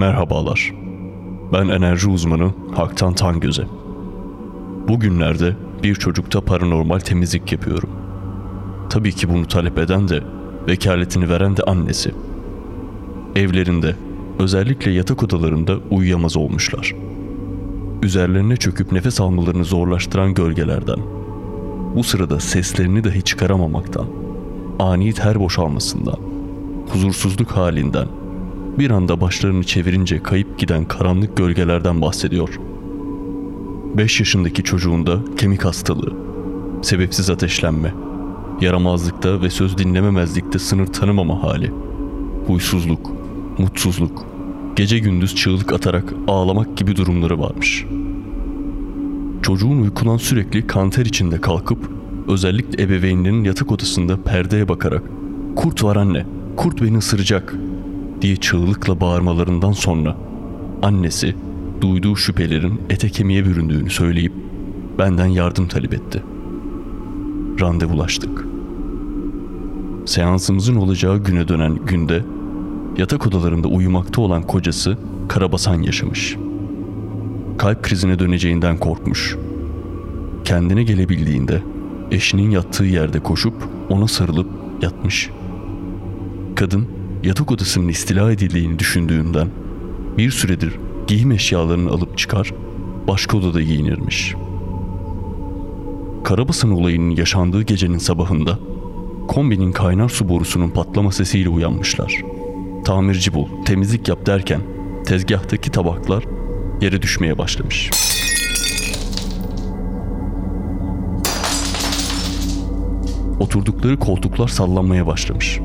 Merhabalar. Ben enerji uzmanı Haktan Tangöze. Bugünlerde bir çocukta paranormal temizlik yapıyorum. Tabii ki bunu talep eden de, vekaletini veren de annesi. Evlerinde, özellikle yatak odalarında uyuyamaz olmuşlar. Üzerlerine çöküp nefes almalarını zorlaştıran gölgelerden, bu sırada seslerini dahi çıkaramamaktan, ani ter boşalmasından, huzursuzluk halinden, bir anda başlarını çevirince kayıp giden karanlık gölgelerden bahsediyor. 5 yaşındaki çocuğunda kemik hastalığı, sebepsiz ateşlenme, yaramazlıkta ve söz dinlememezlikte sınır tanımama hali, huysuzluk, mutsuzluk, gece gündüz çığlık atarak ağlamak gibi durumları varmış. Çocuğun uykudan sürekli kanter içinde kalkıp özellikle ebeveynlerin yatak odasında perdeye bakarak "Kurt var anne, kurt beni ısıracak." Diye çığlıkla bağırmalarından sonra annesi duyduğu şüphelerin ete kemiğe büründüğünü söyleyip benden yardım talep etti. Randevulaştık. Seansımızın olacağı güne dönen günde yatak odalarında uyumakta olan kocası karabasan yaşamış. Kalp krizine döneceğinden korkmuş. Kendine gelebildiğinde eşinin yattığı yerde koşup ona sarılıp yatmış. Kadın yatak odasının istila edildiğini düşündüğünden bir süredir giyim eşyalarını alıp çıkar, başka odada giyinirmiş. Karabasan olayının yaşandığı gecenin sabahında kombinin kaynar su borusunun patlama sesiyle uyanmışlar. Tamirci bul, temizlik yap derken tezgahtaki tabaklar yere düşmeye başlamış. Oturdukları koltuklar sallanmaya başlamış.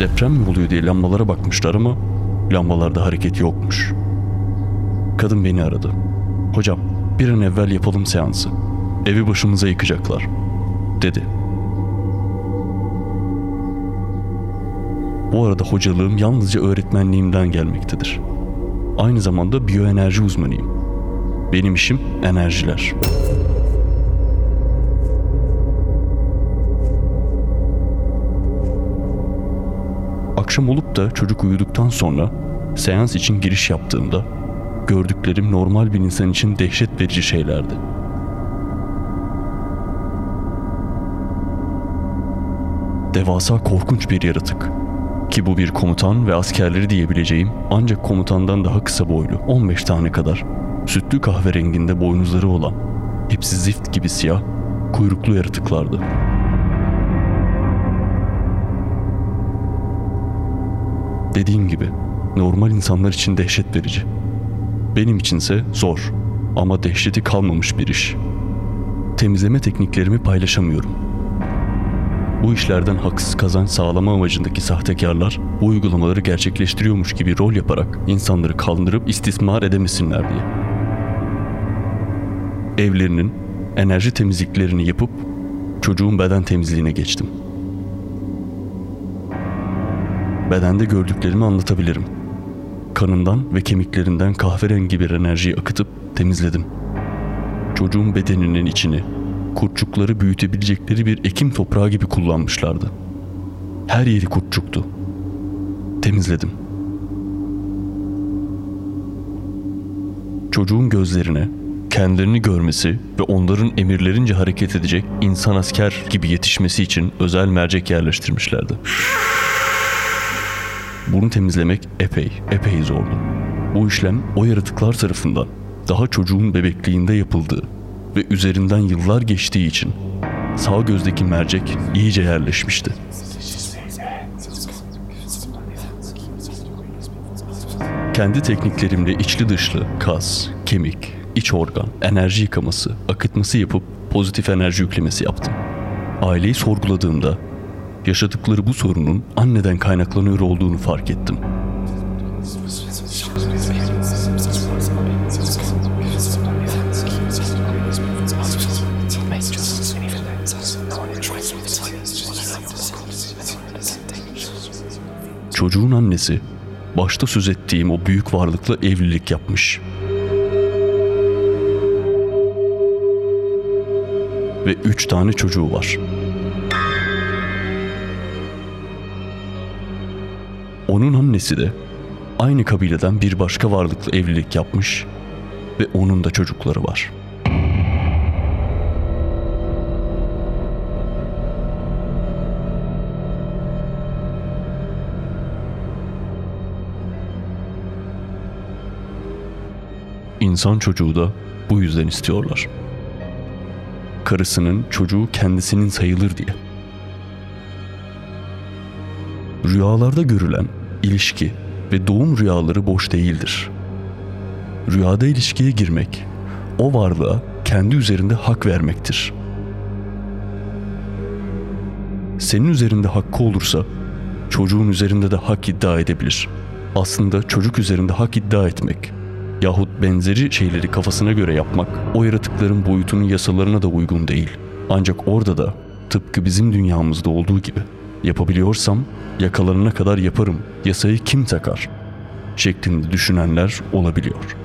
Deprem mi oluyor diye lambalara bakmışlar ama lambalarda hareket yokmuş. Kadın beni aradı. Hocam bir an evvel yapalım seansı. Evi başımıza yıkacaklar. Dedi. Bu arada hocalığım yalnızca öğretmenliğimden gelmektedir. Aynı zamanda biyoenerji uzmanıyım. Benim işim enerjiler. Akşam olup da çocuk uyuduktan sonra seans için giriş yaptığımda gördüklerim normal bir insan için dehşet verici şeylerdi. Devasa korkunç bir yaratık. Ki bu bir komutan ve askerleri diyebileceğim ancak komutandan daha kısa boylu 15 tane kadar sütlü kahverenginde boynuzları olan hepsi zift gibi siyah kuyruklu yaratıklardı. Dediğim gibi normal insanlar için dehşet verici. Benim içinse zor ama dehşeti kalmamış bir iş. Temizleme tekniklerimi paylaşamıyorum. Bu işlerden haksız kazanç sağlama amacındaki sahtekarlar bu uygulamaları gerçekleştiriyormuş gibi rol yaparak insanları kandırıp istismar edemesinler diye. Evlerinin enerji temizliklerini yapıp çocuğun beden temizliğine geçtim. Bedende gördüklerimi anlatabilirim. Kanından ve kemiklerinden kahverengi bir enerjiyi akıtıp temizledim. Çocuğun bedeninin içini kurtçukları büyütebilecekleri bir ekim toprağı gibi kullanmışlardı. Her yeri kurtçuktu. Temizledim. Çocuğun gözlerine kendilerini görmesi ve onların emirlerince hareket edecek insan asker gibi yetişmesi için özel mercek yerleştirmişlerdi. Bunu temizlemek epey, epey zordu. Bu işlem o yaratıklar tarafından daha çocuğun bebekliğinde yapıldığı ve üzerinden yıllar geçtiği için sağ gözdeki mercek iyice yerleşmişti. Kendi tekniklerimle içli dışlı kas, kemik, iç organ, enerji yıkaması, akıtması yapıp pozitif enerji yüklemesi yaptım. Aileyi sorguladığımda yaşadıkları bu sorunun anneden kaynaklanıyor olduğunu fark ettim. Çocuğun annesi başta söz ettiğim o büyük varlıkla evlilik yapmış. Ve üç tane çocuğu var. Onun annesi de aynı kabileden bir başka varlıkla evlilik yapmış ve onun da çocukları var. İnsan çocuğu da bu yüzden istiyorlar. Karısının çocuğu kendisinin sayılır diye. Rüyalarda görülen ilişki ve doğum rüyaları boş değildir. Rüyada ilişkiye girmek, o varlığa kendi üzerinde hak vermektir. Senin üzerinde hakkı olursa çocuğun üzerinde de hak iddia edebilir. Aslında çocuk üzerinde hak iddia etmek yahut benzeri şeyleri kafasına göre yapmak o yaratıkların boyutunun yasalarına da uygun değil. Ancak orada da tıpkı bizim dünyamızda olduğu gibi yapabiliyorsam yakalarına kadar yaparım. Yasayı kim takar? şeklinde düşünenler olabiliyor.